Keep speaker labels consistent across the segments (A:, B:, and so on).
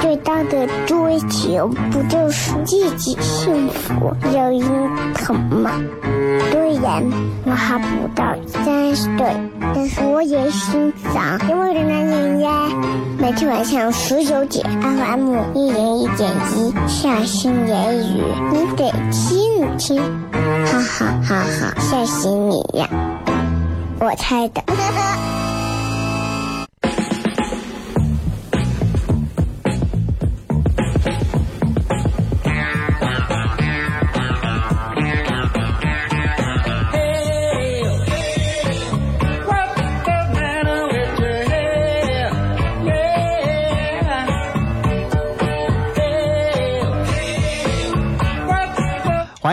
A: 最大的追求不就是自己幸福、有人疼吗？虽然我还不到三十岁，但是我也心脏因为的男人呀。每天晚上十九点，FM 一零一点一，下心言语，你得听听，哈哈哈哈，吓死你呀！我猜的。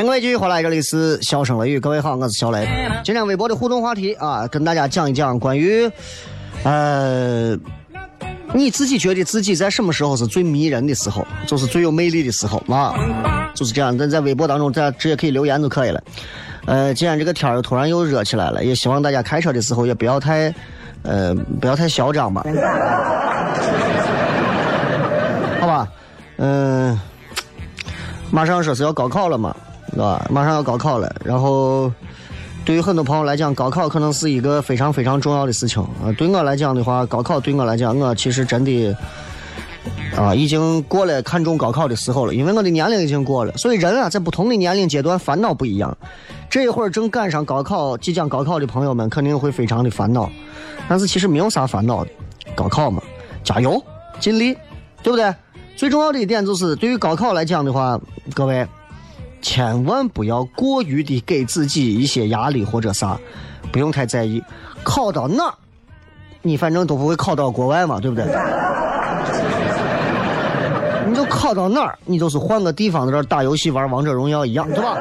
B: 欢迎各位继续回来，这里是笑声雷雨，各位好，我是小雷。今天微博的互动话题啊，跟大家讲一讲关于，呃，你自己觉得自己在什么时候是最迷人的时候，就是最有魅力的时候啊，就是这样。咱在微博当中，大家直接可以留言就可以了。呃，今天这个天儿又突然又热起来了，也希望大家开车的时候也不要太，呃，不要太嚣张吧，好吧？嗯、马上说是要高考了嘛。是吧？马上要高考了，然后对于很多朋友来讲，高考可能是一个非常非常重要的事情啊。对我来讲的话，高考对我来讲，我其实真的啊，已经过了看重高考的时候了，因为我的年龄已经过了。所以人啊，在不同的年龄阶段烦恼不一样。这一会儿正赶上高考，即将高考的朋友们肯定会非常的烦恼，但是其实没有啥烦恼的，高考嘛，加油，尽力，对不对？最重要的一点就是，对于高考来讲的话，各位。千万不要过于的给自己一些压力或者啥，不用太在意。考到哪儿，你反正都不会考到国外嘛，对不对？你就考到哪儿，你就是换个地方在这打游戏玩王者荣耀一样，对吧？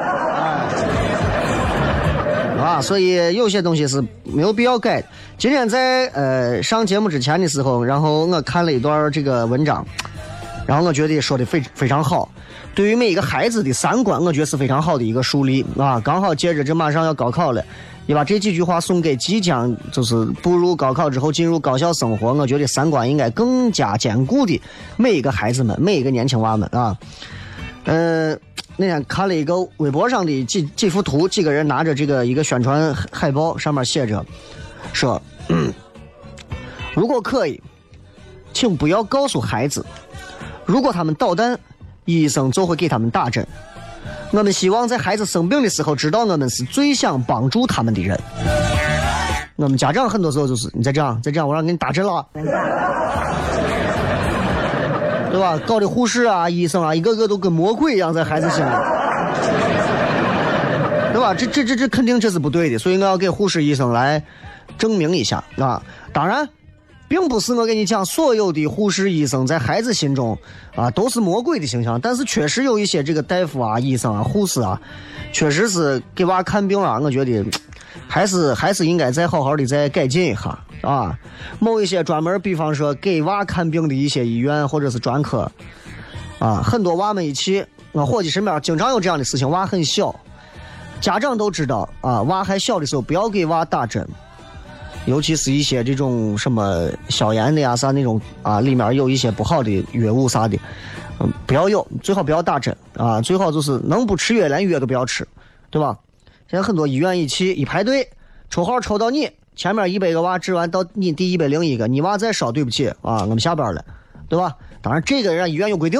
B: 啊，所以有些东西是没有必要改。今天在呃上节目之前的时候，然后我看了一段这个文章，然后我觉得说的非非常好。对于每一个孩子的三观，我觉得是非常好的一个树立啊！刚好接着这马上要高考了，也把这几句话送给即将就是步入高考之后进入高校生活，我觉得三观应该更加坚固的每一个孩子们，每一个年轻娃们啊。呃，那天看了一个微博上的几几幅图，几个人拿着这个一个宣传海报，上面写着说：“嗯、如果可以，请不要告诉孩子，如果他们捣蛋。”医生就会给他们打针。我们希望在孩子生病的时候，知道我们是最想帮助他们的人。我们家长很多时候就是，你再这样，再这样，我让给你打针了，对吧？搞的护士啊、医生啊，一个个都跟魔鬼一样在孩子心里，对吧？这这这这肯定这是不对的，所以我要给护士、医生来证明一下啊。当然。并不是我跟你讲，所有的护士、医生在孩子心中啊都是魔鬼的形象，但是确实有一些这个大夫啊、医生啊、护士啊，确实是给娃看病啊，我觉得还 是还是应该再好好的再改进一下啊。某一些专门，比方说给娃看病的一些医院或者是专科啊，很多娃们一去，我伙计身边经常有这样的事情，娃很小，家长都知道啊，娃还小的时候不要给娃打针。尤其是一些这种什么消炎的呀啥那种啊，里面有一些不好的药物啥的，嗯，不要有，最好不要打针啊，最好就是能不吃药连药都不要吃，对吧？现在很多医院一去一排队，抽号抽到你前面一百个娃治完到你第一百零一个，你娃再烧，对不起啊，我们下班了，对吧？当然这个人家医院有规定，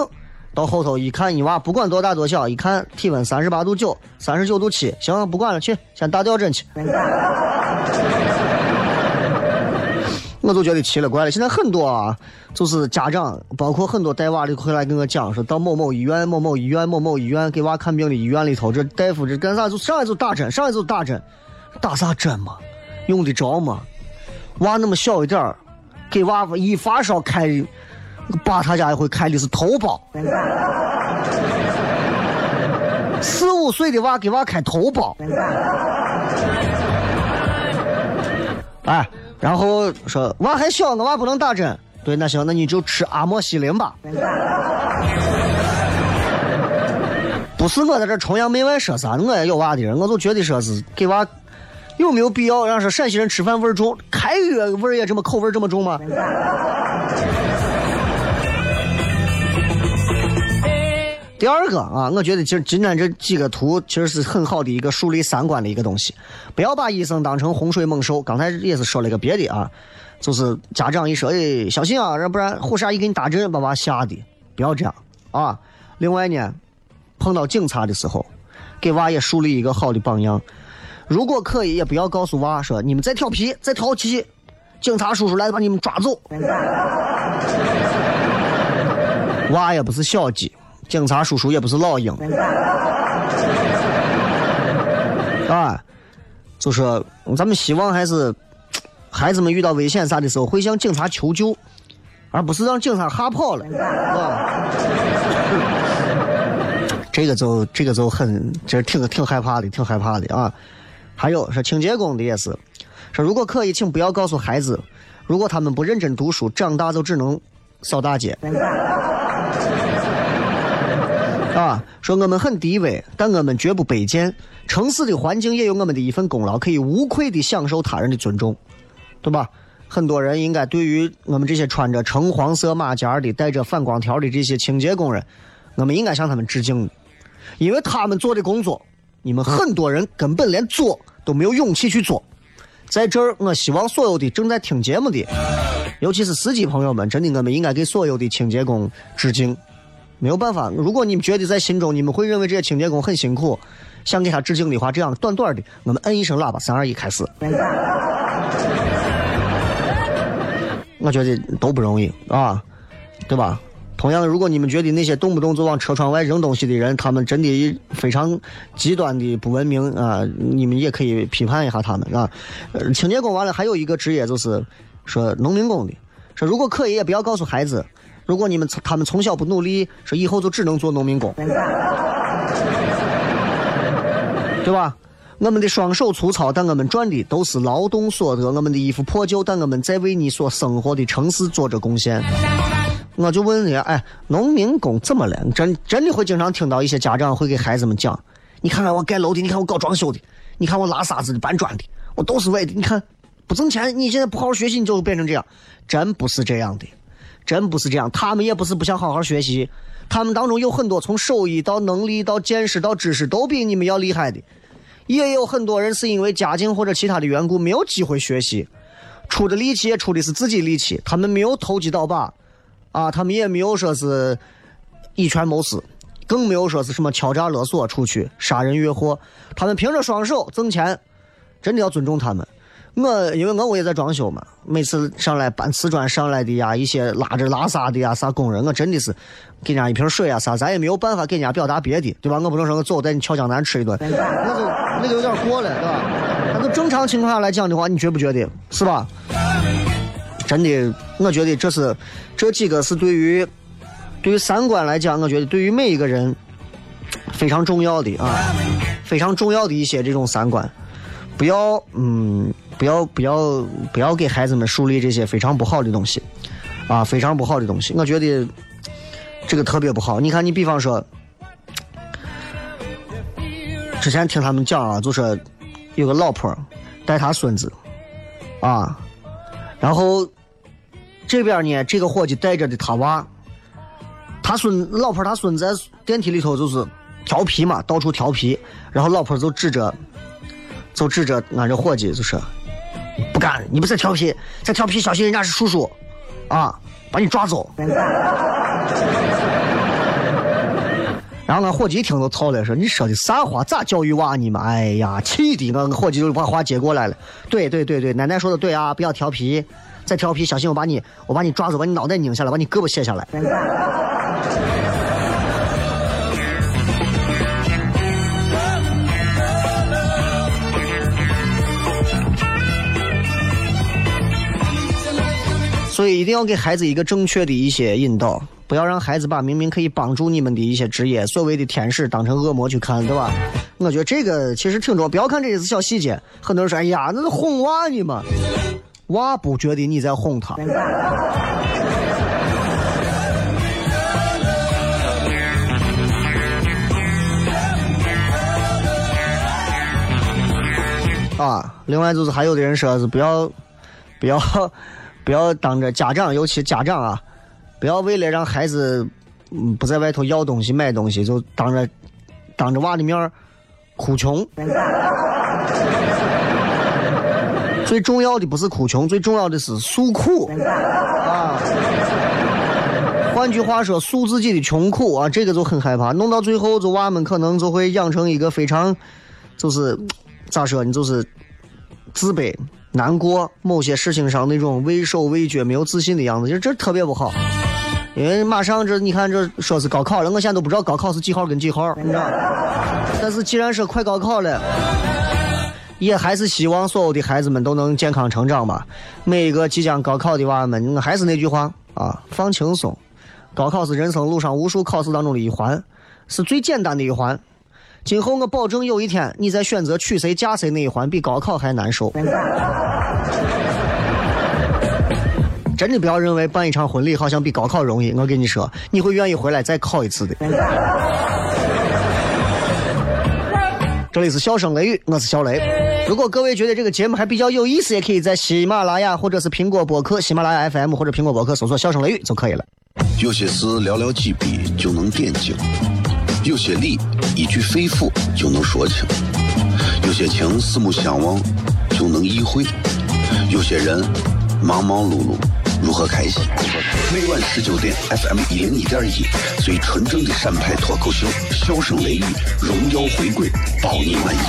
B: 到后头一看你娃不管多大多小，一看体温三十八度九、三十九度七，行，不管了，去先打吊针去。我就觉得奇了怪了。现在很多啊，就是家长，包括很多带娃的回来跟我讲，说到某某医院、某某医院、某某医院给娃看病的医院里头，这大夫这干啥？就上来就打针，上来就打针，打啥针嘛？用得着吗？娃那么小一点儿，给娃一发烧开，爸他家一回开的是头孢。四五岁的娃给娃开头孢，哎，然后说娃还小，我娃不能打针。对，那行，那你就吃阿莫西林吧。不是我在这崇洋媚外说啥，我也有娃的人，我就觉得说是给娃有没有必要让说陕西人吃饭味重，开药味也这么口味这么重吗？第二个啊，我觉得今今天这几个图其实是很好的一个树立三观的一个东西。不要把医生当成洪水猛兽。刚才也是说了个别的啊，就是家长一说，哎，小心啊，要不然护士阿姨给你打针，把娃吓的。不要这样啊。另外呢，碰到警察的时候，给娃也树立一个好的榜样。如果可以，也不要告诉娃说你们再调皮、再淘气，警察叔叔来把你们抓走。娃也不是小鸡。警察叔叔也不是老鹰，啊，就说咱们希望还是 孩子们遇到危险啥的时候会向警察求救，而不是让警察吓跑了，啊，这个就这个就很，这挺挺害怕的，挺害怕的啊。还有说清洁工的也是，说如果可以，请不要告诉孩子，如果他们不认真读书，长大就只能扫大街。啊，说我们很低微，但我们绝不卑贱。城市的环境也有我们的一份功劳，可以无愧地享受他人的尊重，对吧？很多人应该对于我们这些穿着橙黄色马甲的、带着反光条的这些清洁工人，我们应该向他们致敬，因为他们做的工作，你们很多人根本连做都没有勇气去做。在这儿，我希望所有的正在听节目的，尤其是司机朋友们，真的，我们应该给所有的清洁工致敬。没有办法，如果你们觉得在心中你们会认为这些清洁工很辛苦，想给他致敬的话，这样短短的，我们摁一声喇叭，三二一，开始。我觉得都不容易啊，对吧？同样，如果你们觉得那些动不动就往车窗外扔东西的人，他们真的非常极端的不文明啊，你们也可以批判一下他们啊。清洁工完了，还有一个职业就是说农民工的，说如果可以，也不要告诉孩子。如果你们他们从小不努力，说以后就只能做农民工，对吧？我们的双手粗糙，但我们赚的都是劳动所得；我们的衣服破旧，但我们在为你所生活的城市做着贡献。我就问人家，哎，农民工怎么了？真真的会经常听到一些家长会给孩子们讲：你看看我盖楼的，你看我搞装修的，你看我拉沙子的、搬砖的，我都是为的。你看不挣钱，你现在不好好学习，你就会变成这样。真不是这样的。真不是这样，他们也不是不想好好学习，他们当中有很多从手艺到能力到见识到知识都比你们要厉害的，也有很多人是因为家境或者其他的缘故没有机会学习，出的力气也出的是自己力气，他们没有投机倒把，啊，他们也没有说是以权谋私，更没有说是什么敲诈勒索出去杀人越货，他们凭着双手挣钱，真的要尊重他们。我因为我我也在装修嘛，每次上来搬瓷砖上来的呀，一些拉着拉沙的呀，啥工人，我真的是给人家一瓶水啊啥，咱也没有办法给人家表达别的，对吧？我不能说我走带你俏江南吃一顿，那就那就有点过了，对吧？那就正常情况下来讲的话，你觉不觉得是吧？真的，我觉得这是这几个是对于对于三观来讲，我觉得对于每一个人非常重要的啊，非常重要的一些这种三观，不要嗯。不要不要不要给孩子们树立这些非常不好的东西，啊，非常不好的东西。我觉得这个特别不好。你看，你比方说，之前听他们讲啊，就说有个老婆带他孙子，啊，然后这边呢，这个伙计带着的他娃，他孙老婆他孙子在电梯里头就是调皮嘛，到处调皮，然后老婆就指着，就指着俺这伙计就说。不敢！你不是调皮，再调皮，小心人家是叔叔，啊，把你抓走。然后俺伙计一听都操了，说你说的啥话？咋教育娃你嘛？哎呀，气的！俺伙计就把话接过来了。对对对对，奶奶说的对啊，不要调皮，再调皮，小心我把你我把你抓走，把你脑袋拧下来，把你胳膊卸下来。所以一定要给孩子一个正确的一些引导，不要让孩子把明明可以帮助你们的一些职业，所谓的天使当成恶魔去看，对吧？我觉得这个其实挺重要。不要看这些小细节，很多人说：“哎呀，那是哄娃呢嘛。”娃不觉得你在哄他。啊，另外就是还有的人说是不要，不要。不要当着家长，尤其家长啊，不要为了让孩子嗯不在外头要东西、买东西，就当着当着娃的面哭穷。最重要的不是哭穷，最重要的是诉苦啊。换句话说，诉自己的穷苦啊，这个就很害怕。弄到最后，就娃们可能就会养成一个非常，就是咋说呢，就是自卑。难过某些事情上那种畏手畏脚、没有自信的样子，就这特别不好。因为马上这你看这说是高考了，我现在都不知道高考是几号跟几号，你知道？但是既然说快高考了，也还是希望所有的孩子们都能健康成长吧。每一个即将高考的娃们，我还是那句话啊，放轻松。高考是人生路上无数考试当中的一环，是最简单的一环。今后我保证有一天，你在选择娶谁嫁谁那一环比高考还难受。真的不要认为办一场婚礼好像比高考容易。我跟你说，你会愿意回来再考一次的。这里是笑声雷雨，我是小雷。如果各位觉得这个节目还比较有意思，也可以在喜马拉雅或者是苹果播客、喜马拉雅 FM 或者苹果播客搜索“笑声雷雨”就可以了。
C: 有些事寥寥几笔就能点睛。有些理一句肺腑就能说清，有些情四目相望就能意会，有些人忙忙碌碌如何开心？每晚十九点，FM 一零一点一，最纯正的陕派脱口秀，笑声雷雨，荣耀回归，保你满意。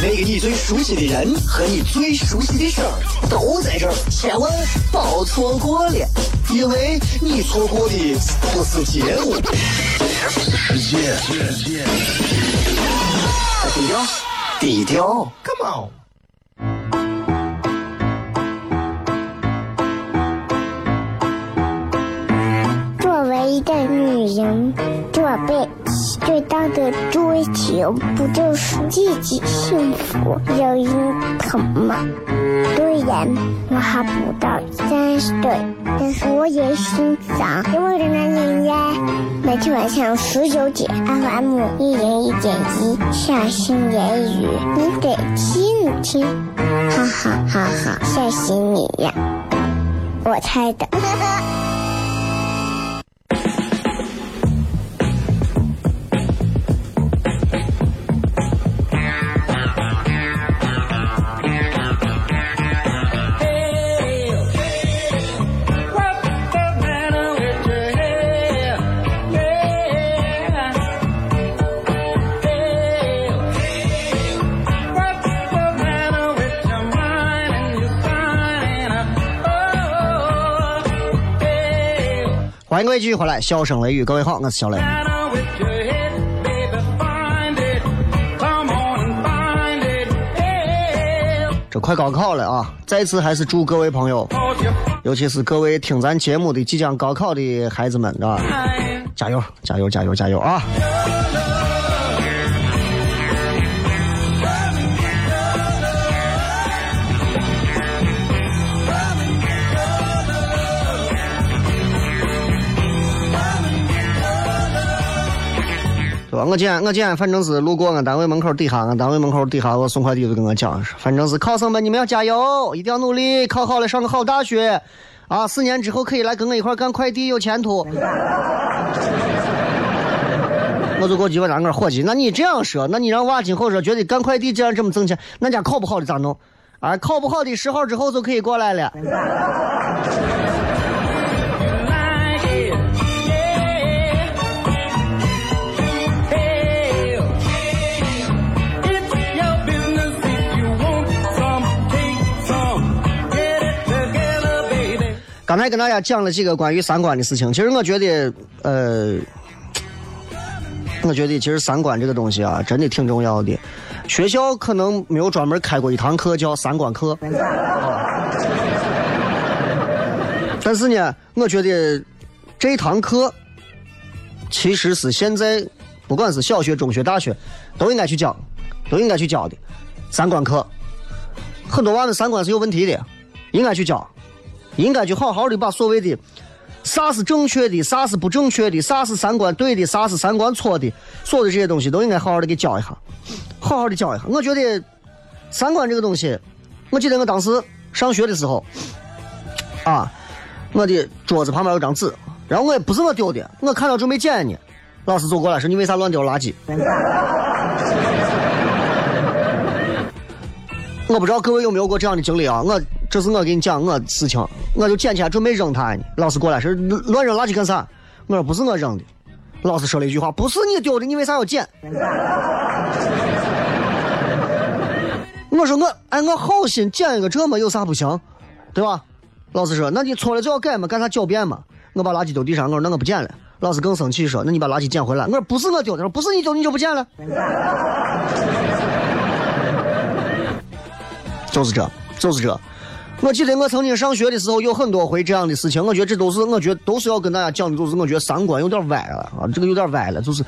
D: 那个你最熟悉的人和你最熟悉的事儿都在这儿，千万别错过了，因为你错过的不是节目，
C: 是世界。
D: 低调，低调
C: ，Come on。
A: 一个女人这辈子最大的追求，不就是自己幸福、有人疼吗？虽然我还不到三十岁，但是我也心脏因为的男人呀。每天晚上十九点，FM 一零一点一，下心言语，你得听听，哈哈哈哈，吓死你呀！我猜的。
B: 欢迎各位继续回来，笑声雷雨，各位好，我是小雷。这快高考了啊！再次还是祝各位朋友，尤其是各位听咱节目的即将高考的孩子们，啊？加油，加油，加油，加油啊！我今天我今天反正是路过俺单位门口底下，俺单位门口底下我送快递的跟我讲，反正是考生们你们要加油，一定要努力，考好了上个好大学，啊，四年之后可以来跟我一块干快递，有前途。我就过去问咱个伙计，那你这样说，那你让娃今后说觉得干快递这样这么挣钱，那家考不好的咋弄？啊，考不好的十号之后就可以过来了。刚才跟大家讲了几个关于三观的事情，其实我觉得，呃，我觉得其实三观这个东西啊，真的挺重要的。学校可能没有专门开过一堂课叫三观课，但是呢，我觉得这堂课其实是现在不管是小学、中学、大学都应该去教，都应该去教的三观课。很多娃们三观是有问题的，应该去教，应该去好好的把所谓的啥是正确的，啥是不正确的，啥是三观对的，啥是三观错的，所有的这些东西都应该好好的给教一下。好好的教一下，我觉得三观这个东西，我记得我当时上学的时候，啊，我的桌子旁边有张纸，然后我也不是我丢的，我看到准备捡呢，老师走过来说：“你为啥乱丢垃圾？” 我不知道各位有没有过这样的经历啊？我这是我给你讲我事情，我就捡起来准备扔它呢，老师过来说：“乱扔垃圾干啥？”我说：“不是我扔的。”老师说了一句话：“不是你丢的，你为啥要捡？”我说我哎，我好心捡一个这么有啥不行，对吧？老师说，那你错了就要改嘛，干啥狡辩嘛？我把垃圾丢地上，我说那我不捡了。老师更生气说，那你把垃圾捡回来。我说不是我丢的，不是你丢你就不捡了。就是这，就是这。我记得我曾经上学的时候有很多回这样的事情，我觉得这都是我觉得都是要跟大家讲的，就是我觉得三观有点歪了啊，这个有点歪了。就是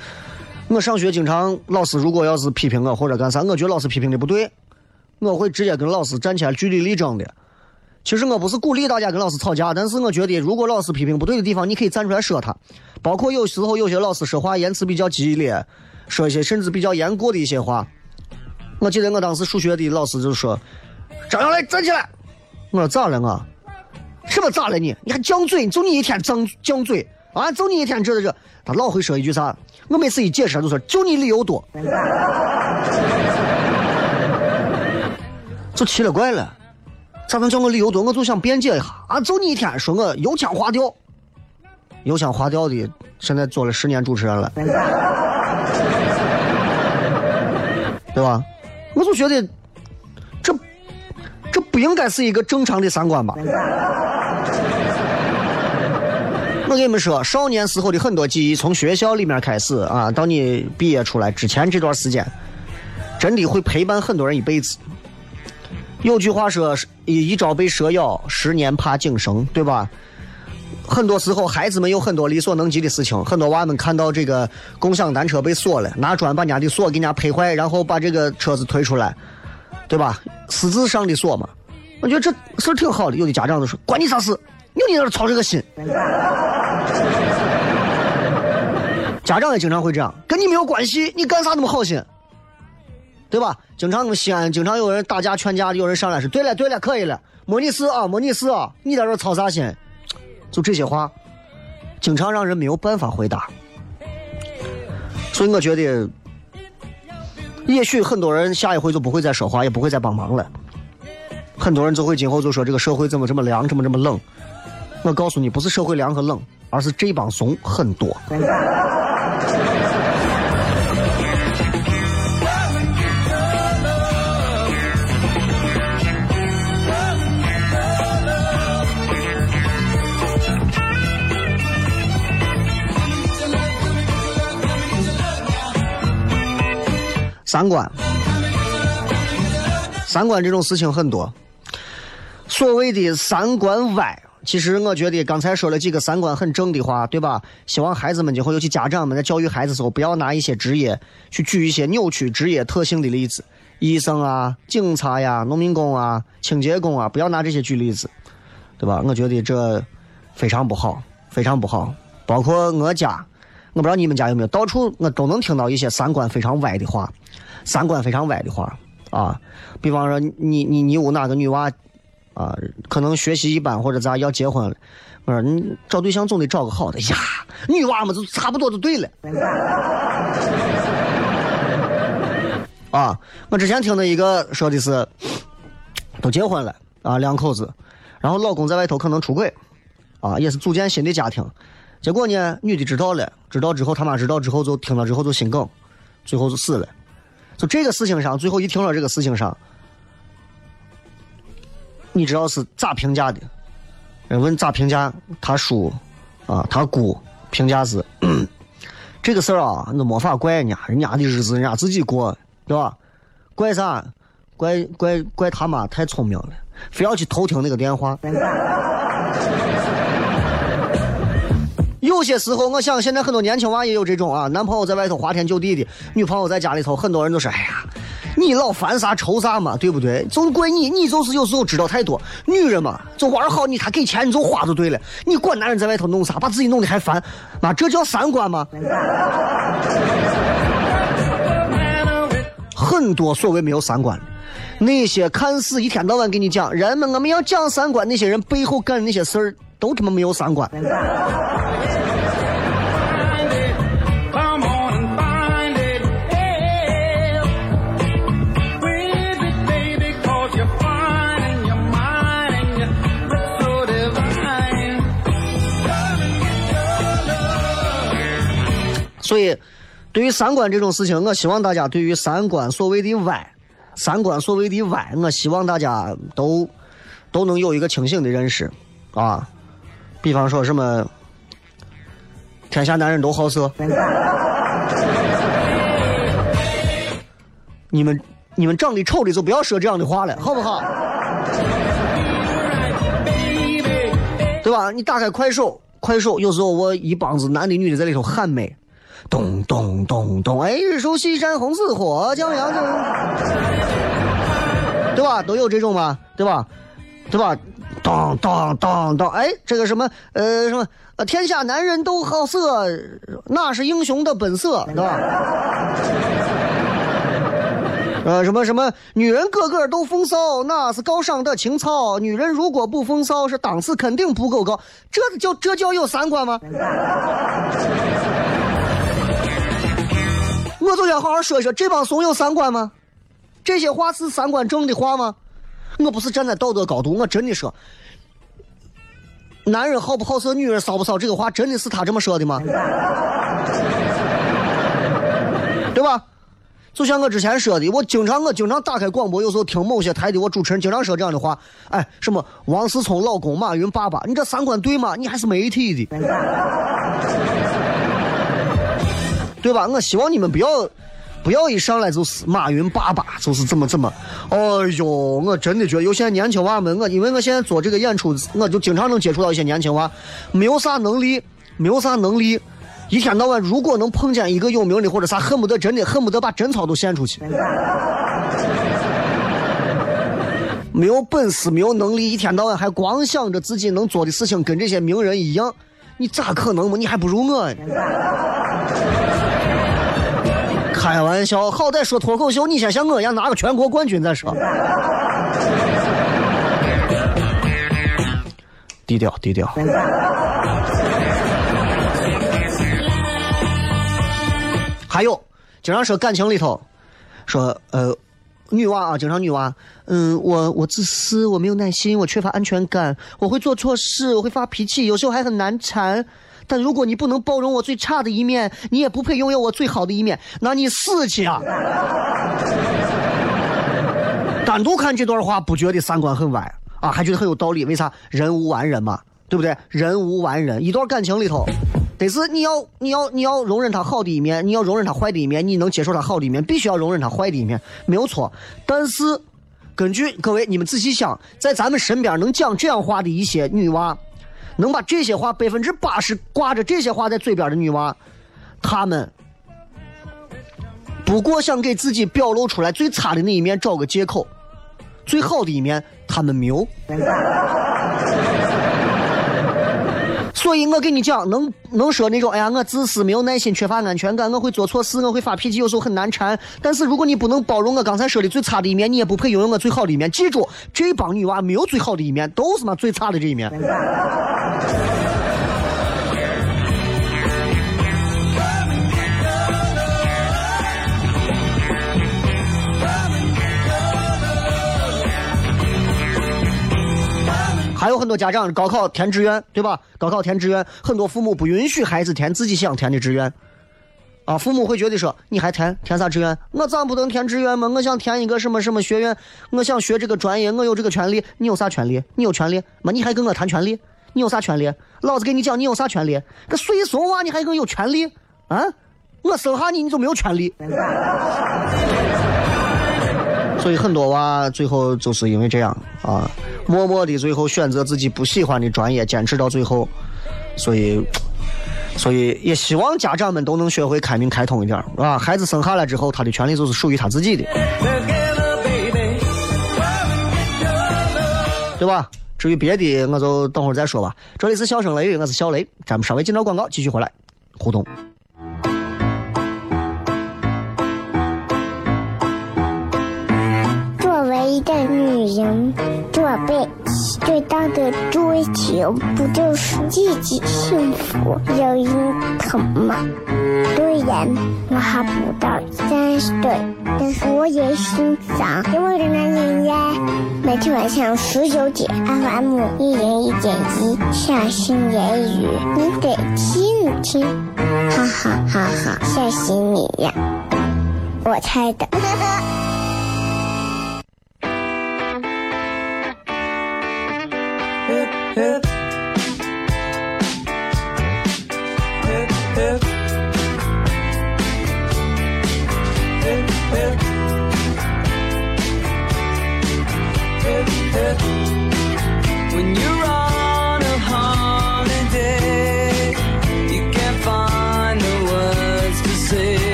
B: 我上学经常老师如果要是批评我或者干啥，我觉得老师批评的不对。我会直接跟老师站起来据理力争的。其实我不是鼓励大家跟老师吵架，但是我觉得如果老师批评不对的地方，你可以站出来说他。包括有时候有些老师说话言辞比较激烈，说一些甚至比较严过的一些话。我记得我当时数学的老师就说：“张小雷，站起来！”我说：“咋了我？什么咋了你？你还犟嘴？就你一天犟犟嘴啊？就你一天这这这。”他老会说一句啥？我每次一解释就说：“就你理由多。”就奇了怪了，咋能叫我理由多？我就想辩解一下啊！就你一天说我油腔滑调，油腔滑调的，现在做了十年主持人了，对吧？我就觉得不应该是一个正常的三观吧？我跟你们说，少年时候的很多记忆，从学校里面开始啊，到你毕业出来之前这段时间，真的会陪伴很多人一辈子。有句话说：“一一朝被蛇咬，十年怕井绳”，对吧？很多时候，孩子们有很多力所能及的事情。很多娃们看到这个共享单车被锁了，拿砖把人家的锁给人家拍坏，然后把这个车子推出来，对吧？私自上的锁嘛，我觉得这事儿挺好的。有的家长就说：“关你啥事？有你在这操这个心。”家长也经常会这样，跟你没有关系，你干啥那么好心？对吧？经常我们西安经常有人打架劝架，有人上来说：“对了对了，可以了，没你事啊，没你事啊，你在这操啥心？”就这些话，经常让人没有办法回答。所以我觉得，也许很多人下一回就不会再说话，也不会再帮忙了。很多人就会今后就说这个社会怎么这么凉，怎么这么冷？我告诉你，不是社会凉和冷，而是这帮怂很多。三观，三观这种事情很多。所谓的三观歪，其实我觉得刚才说了几个三观很正的话，对吧？希望孩子们今后，尤其家长们在教育孩子的时候，不要拿一些职业去举一些扭曲职业特性的例子，医生啊、警察呀、农民工啊、清洁工啊，不要拿这些举例子，对吧？我觉得这非常不好，非常不好。包括我家。我不知道你们家有没有，到处我都能听到一些三观非常歪的话，三观非常歪的话啊。比方说，你你你屋哪个女娃啊，可能学习一般或者咋要结婚了，我说你找对象总得找个好的 呀，女娃嘛就差不多就对了。啊，我之前听的一个说的是，都结婚了啊，两口子，然后老公在外头可能出轨，啊，也是组建新的家庭。结果呢，女的知道了，知道之后他妈知道之后就听了之后就心梗，最后就死了。就这个事情上，最后一听了这个事情上，你知道是咋评价的？问咋评价他叔啊？他姑评价是这个事儿啊，那没法怪人家，人家的日子人家自己过，对吧？怪啥？怪怪怪他妈太聪明了，非要去偷听那个电话。有些时候，我想现在很多年轻娃也有这种啊，男朋友在外头花天酒地的，女朋友在家里头，很多人都说：“哎呀，你老烦啥愁啥嘛，对不对？就怪你，你就是有时候知道太多。女人嘛，就玩好，你他给钱你就花就对了，你管男人在外头弄啥，把自己弄得还烦，妈，这叫三观吗？很多所谓没有三观，那些看似一天到晚给你讲人们我们要讲三观，那些人背后干的那些事儿都他妈没有三观。所以，对于三观这种事情，我希望大家对于三观所谓的歪，三观所谓的歪，我希望大家都都能有一个清醒的认识啊。比方说什么，天下男人都好色，你们你们长得丑的就不要说这样的话了，好不好？对吧？你打开快手，快手有时候我一帮子男的女的在里头喊美。咚咚咚咚，哎，日出西山红似火，江阳正，对吧？都有这种嘛，对吧？对吧？当当当当，哎，这个什么呃什么呃，天下男人都好色，那是英雄的本色，对吧？呃，什么什么，女人个个都风骚，那是高尚的情操。女人如果不风骚，是档次肯定不够高。这叫这叫有三观吗？我就想好好说一说，这帮怂有三观吗？这些话是三观正的话吗？我不是站在道德高度，我真的说，男人好不好色，女人骚不骚，这个话真的是他这么说的吗？对吧？就像我之前说的，我经常我经常打开广播，有时候听某些台的我主持人经常说这样的话，哎，什么王思聪老公马云爸爸，你这三观对吗？你还是媒体的。对吧？我希望你们不要，不要一上来就是马云爸爸，就是怎么怎么。哎呦，我真的觉得有些年轻娃们，我因为我现在做这个演出，我就经常能接触到一些年轻娃，没有啥能力，没有啥能力，一天到晚如果能碰见一个有名的或者啥，恨不得真的恨不得把贞操都献出去。没有本事，没有能力，一天到晚还光想着自己能做的事情跟这些名人一样，你咋可能嘛？你还不如我呢。开玩笑，好歹说脱口秀，你先像我一样拿个全国冠军再说。低调低调。还有，经常说感情里头，说呃，女娃啊，经常女娃，嗯，我我自私，我没有耐心，我缺乏安全感，我会做错事，我会发脾气，有时候还很难缠。但如果你不能包容我最差的一面，你也不配拥有我最好的一面，那你死去啊！单独看这段话，不觉得三观很歪啊，还觉得很有道理。为啥？人无完人嘛，对不对？人无完人，一段感情里头，得是你要你要你要容忍他好的一面，你要容忍他坏的一面，你能接受他好的一面，必须要容忍他坏的一面，没有错。但是，根据各位你们仔细想，在咱们身边能讲这样话的一些女娃。能把这些话百分之八十挂着这些话在嘴边的女娃，她们不过想给自己表露出来最差的那一面找个借口，最好的一面她们没有。所以我跟你讲，能能说那种，哎呀，我自私，没有耐心，缺乏安全感，我会做错事，我会发脾气，有时候很难缠。但是如果你不能包容我刚才说的最差的一面，你也不配拥有我最好的一面。记住，这帮女娃没有最好的一面，都是嘛最差的这一面。还有很多家长高考填志愿，对吧？高考填志愿，很多父母不允许孩子填自己想填的志愿，啊，父母会觉得说，你还填填啥志愿？我咋不能填志愿吗？我想填一个什么什么学院，我想学这个专业，我有这个权利，你有啥权利？你有权利吗？你还跟我谈权利？你有啥权利？老子给你讲，你有啥权利？个随怂娃，你还更有权利啊？我生下你，你就没有权利。所以很多娃最后就是因为这样啊，默默的最后选择自己不喜欢的专业，坚持到最后。所以，所以也希望家长们都能学会开明开通一点，啊，孩子生下来之后，他的权利就是属于他自己的，对吧？至于别的，我就等会儿再说吧。这里是笑声雷雨，我是小雷，咱们稍微进到广告，继续回来互动。
A: 一个女人做辈最大的追求，不就是自己幸福、有人疼吗？虽然我还不到三十岁，但是我也心脏因为的男人呀。每天晚上十九点，FM 一人一点一，下心言语，你得听一听，哈哈哈哈，吓死你呀！我猜的。hip, hip, hip, hip, hip, hip, hip.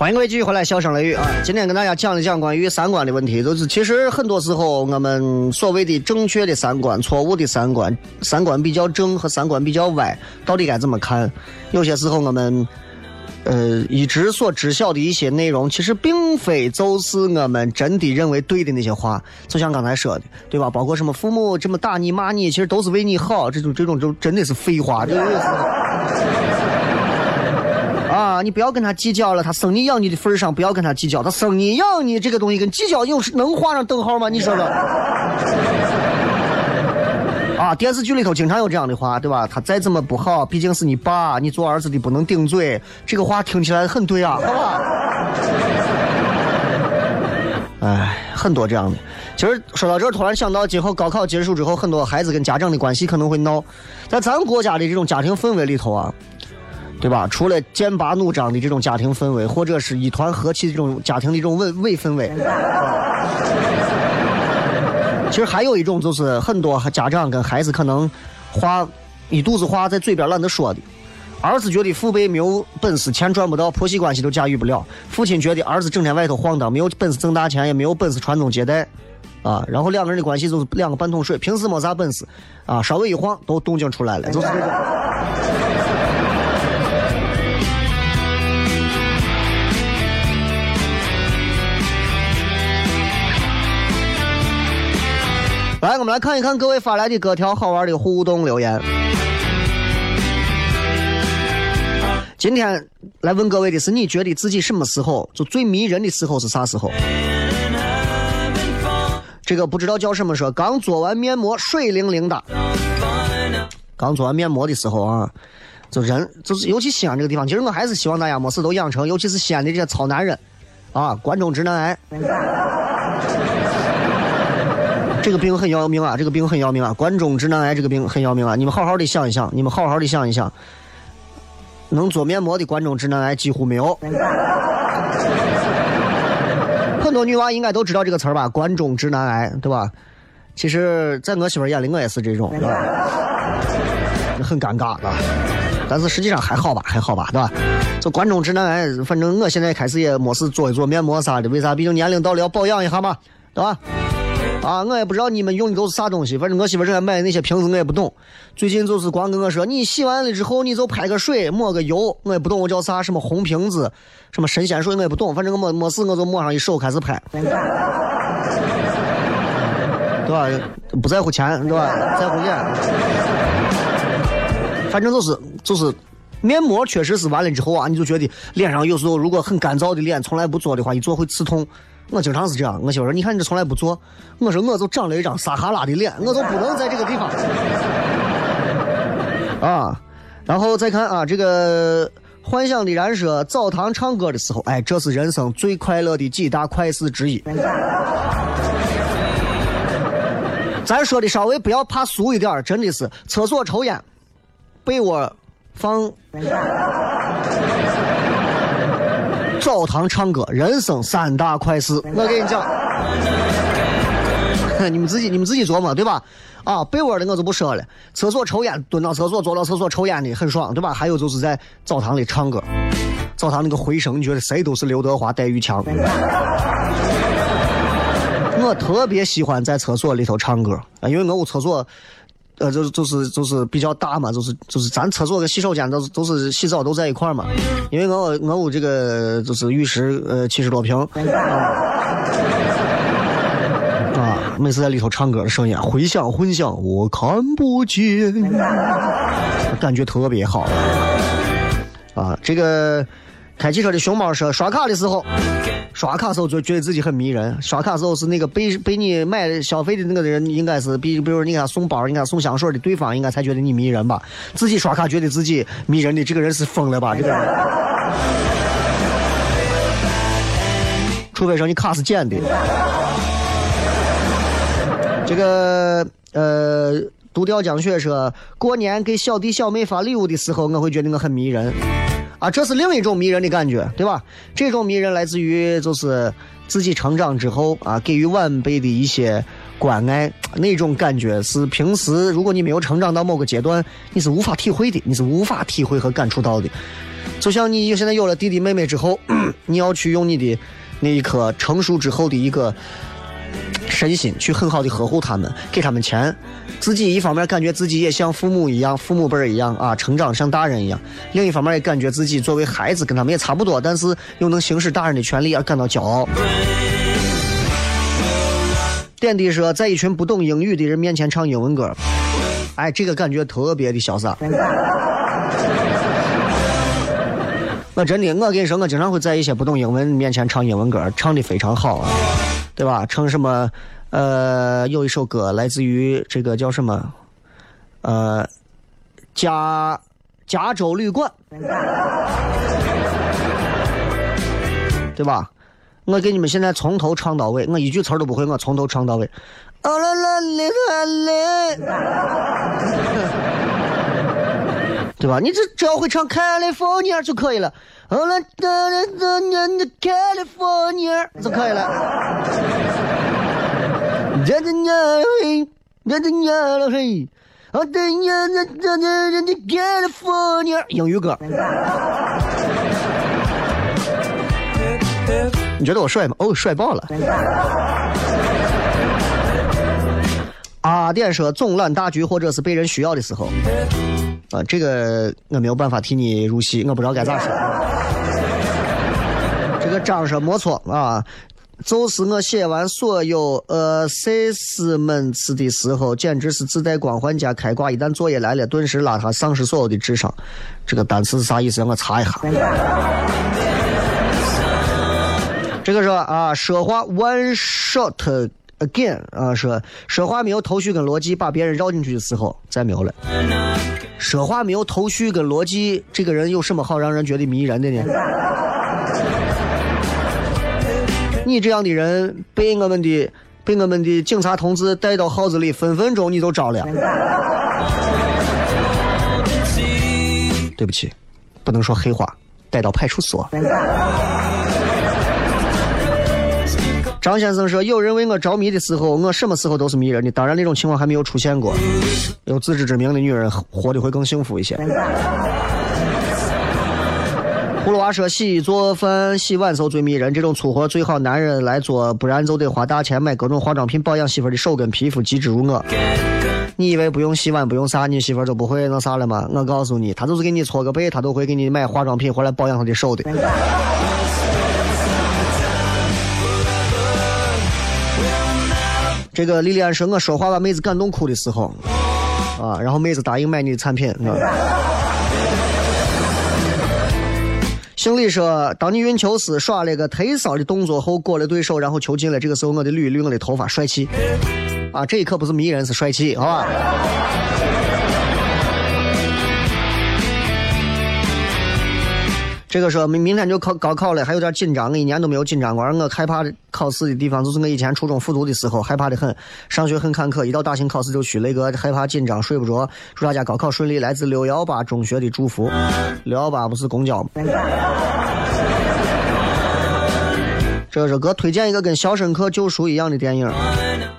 B: 欢迎各位继续回来，笑声雷雨啊！今天跟大家讲一讲关于三观的问题，就是其实很多时候我们所谓的正确的三观、错误的三观、三观比较正和三观比较歪，到底该怎么看？有些时候我们呃一直所知晓的一些内容，其实并非就是我们真的认为对的那些话。就像刚才说的，对吧？包括什么父母这么打你骂你，其实都是为你好，这种这种就真的是废话，这个意思。啊，你不要跟他计较了，他生你养你的份上，不要跟他计较。他生你养你这个东西跟计较有能画上等号吗？你说说。啊，电视剧里头经常有这样的话，对吧？他再怎么不好，毕竟是你爸，你做儿子的不能顶嘴。这个话听起来很对啊，好吧？哎，很多这样的。其实说到这儿，突然想到，今后高考结束之后，很多孩子跟家长的关系可能会闹。在咱国家的这种家庭氛围里头啊。对吧？除了剑拔弩张的这种家庭氛围，或者是一团和气的这种家庭的这种伪伪氛围，其实还有一种就是很多家长跟孩子可能话一肚子话在嘴边懒得说的。儿子觉得父辈没有本事，钱赚不到，婆媳关系都驾驭不了；父亲觉得儿子整天外头晃荡，没有本事挣大钱，也没有本事传宗接代，啊，然后两个人的关系就是两个半桶水，平时没啥本事，啊，稍微一晃都动静出来了，就是这种。来，我们来看一看各位发来的各条好玩的互动留言。今天来问各位的是，你觉得自己什么时候就最迷人的时候是啥时候？这个不知道叫什么说，刚做完面膜，水灵灵的。刚做完面膜的时候啊，就人就是尤其西安这个地方，其实我还是希望大家没事都养成，尤其是西安的这些糙男人啊，关中直男癌。这个病很要命啊！这个病很要命啊！关中直男癌这个病很要命啊！你们好好的想一想，你们好好的想一想，能做面膜的关中直男癌几乎没有。很多女娃应该都知道这个词儿吧？关中直男癌，对吧？其实，在我媳妇眼里，我也是这种，很尴尬啊。但是实际上还好吧，还好吧，对吧？这关中直男癌，反正我现在开始也没事做一做面膜啥的，为啥？毕竟年龄到了要保养一下嘛，对吧？啊，我也不知道你们用的都是啥东西，反正我媳妇正在买的那些瓶子，我也不懂。最近就是光跟我说，你洗完了之后，你就拍个水，抹个油，我也不懂我叫啥，什么红瓶子，什么神仙水，我也不懂。反正我没没事，我就抹上一手开始拍，对吧？不在乎钱，对吧？在乎脸。反正就是就是面膜，确实是完了之后啊，你就觉得脸上有时候如果很干燥的脸，从来不做的话，一做会刺痛。我经常是这样，我媳妇说：“你看你这从来不做。”我说：“我就长了一张撒哈拉的脸，我就不能在这个地方。”啊，然后再看啊，这个幻想的然说，澡堂唱歌的时候，哎，这是人生最快乐的几大快事之一。咱说的稍微不要怕俗一点真的是厕所抽烟，被窝放，澡堂唱歌，人生三大快事。我跟你讲，你们自己你们自己琢磨对吧？啊，被窝的我就不说了，厕所抽烟，蹲到厕所坐到厕所抽烟的很爽，对吧？还有就是在澡堂里唱歌，澡堂那个回声，你觉得谁都是刘德华、戴玉强。我特别喜欢在厕所里头唱歌啊，因为我屋厕所，呃，就是就是就是比较大嘛，就是就是咱厕所跟洗手间都是都是洗澡都在一块嘛，因为我我屋这个就是浴室呃七十多平。啊每次在里头唱歌的声音回响混响，我看不见，感觉特别好。啊，这个开汽车的熊猫说，刷卡的时候，刷卡时候就觉得自己很迷人。刷卡时候是那个被被你买消费的那个人，应该是比比如你看送包，你看送香水的对方，应该才觉得你迷人吧？自己刷卡觉得自己迷人的这个人是疯了吧？这个，除非说你卡是捡的。这个呃，独钓江雪说，过年给小弟小妹发礼物的时候，我会觉得我很迷人，啊，这是另一种迷人的感觉，对吧？这种迷人来自于就是自己成长之后啊，给予晚辈的一些关爱，那种感觉是平时如果你没有成长到某个阶段，你是无法体会的，你是无法体会和感触到的。就像你现在有了弟弟妹妹之后，你要去用你的那一颗成熟之后的一个。身心去很好的呵护他们，给他们钱，自己一方面感觉自己也像父母一样，父母辈儿一样啊，成长像大人一样；另一方面也感觉自己作为孩子跟他们也差不多，但是又能行使大人的权利而感到骄傲。点滴说，在一群不懂英语的人面前唱英文歌，哎，这个感觉特别的潇洒。我真的，我跟你说，我经常会在一些不懂英文面前唱英文歌，唱的非常好啊。对吧？成什么？呃，有一首歌来自于这个叫什么？呃，加加州旅馆，对吧？我给你们现在从头唱到尾，我一句词都不会，我从头唱到尾。啊啦啦啦啦对吧？你只只要会唱 California 就可以了。啊啦啦啦啦啦 California 就可以了。呀呀呀嘿，呀呀呀嘿，啊对呀呀呀呀呀 California 英语歌。你觉得我帅吗？哦，帅爆了。阿点说总揽大局或者是被人需要的时候，啊，这个我没有办法替你入戏，我不知道该咋说。这个张说没错啊，就是我写完所有呃 assessments 的时候，简直是自带光环加开挂，一旦作业来了，顿时拉他丧失所有的智商。这个单词是啥意思？让我查一下。这个说啊，说话 one shot。Again 啊，说说话没有头绪跟逻辑，把别人绕进去的时候，再没有了。说话没有头绪跟逻辑，这个人有什么好让人觉得迷人的呢？你这样的人被我们的被我们的警察同志带到号子里，分分钟你都着了。对不起，不能说黑话，带到派出所。张先生说：“有人为我着迷的时候，我什么时候都是迷人的。当然，那种情况还没有出现过。有自知之明的女人活得会更幸福一些。”葫芦娃说：“洗衣做饭、洗碗时候最迷人，这种粗活最好男人来做，不然就得花大钱买各种化妆品保养媳妇的手跟皮肤，极致如我。你以为不用洗碗、不用啥，你媳妇就不会那啥了吗？我告诉你，她就是给你搓个背，她都会给你买化妆品回来保养她的手的。”这个莉莉安说：“我说话把妹子感动哭的时候，啊，然后妹子答应买你的产品。”姓李说：“当你运球时耍了个推梢的动作后，过了对手，然后球进了，这个时候我的捋捋我的头发，帅气。啊，这一刻不是迷人，是帅气，好吧？”这个说明明天就考高考了，还有点紧张，我一年都没有紧张过。而我害怕考试的地方，就是我以前初中复读的时候，害怕的很，上学很坎坷，一到大型考试就虚，那个害怕紧张，睡不着。祝大家高考顺利，来自六幺八中学的祝福。六幺八不是公交吗？这是哥推荐一个跟《肖申克救赎》一样的电影，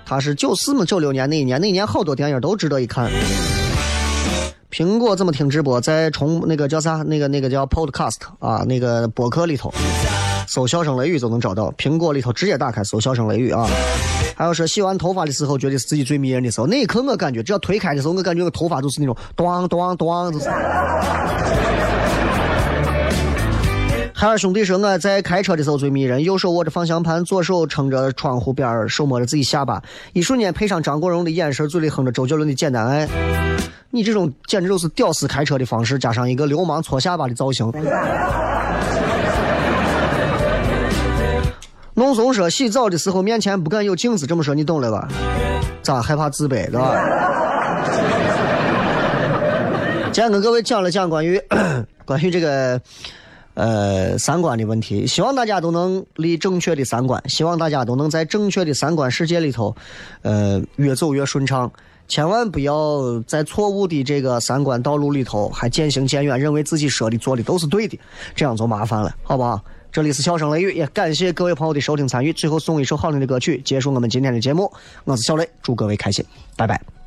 B: 它是九四嘛九六年那一年，那一年好多电影都值得一看。苹果怎么听直播？在重那个叫啥？那个那个叫 Podcast 啊，那个博客里头搜“笑声雷雨”就能找到。苹果里头直接打开搜“笑声雷雨”啊。还有说洗完头发的时候，觉得是自己最迷人的时候。那一刻我感觉，只要推开的时候，我感觉我头发就是那种咚咚咚，就是。海尔兄弟说我在开车的时候最迷人，右手握着方向盘，左手撑着窗户边手摸着自己下巴，一瞬间配上张国荣的眼神，嘴里哼着周杰伦的《简单爱》。你这种简直就是屌丝开车的方式，加上一个流氓搓下巴的造型。弄松说洗澡的时候面前不敢有镜子，这么说你懂了吧？咋害怕自卑，对吧？今天跟各位讲了讲关于 关于这个。呃，三观的问题，希望大家都能立正确的三观，希望大家都能在正确的三观世界里头，呃，越走越顺畅。千万不要在错误的这个三观道路里头还渐行渐远，认为自己说的做的都是对的，这样就麻烦了，好不好？这里是笑声雷雨，也感谢各位朋友的收听参与。最后送一首好听的歌曲，结束我们今天的节目。我是小雷，祝各位开心，拜拜。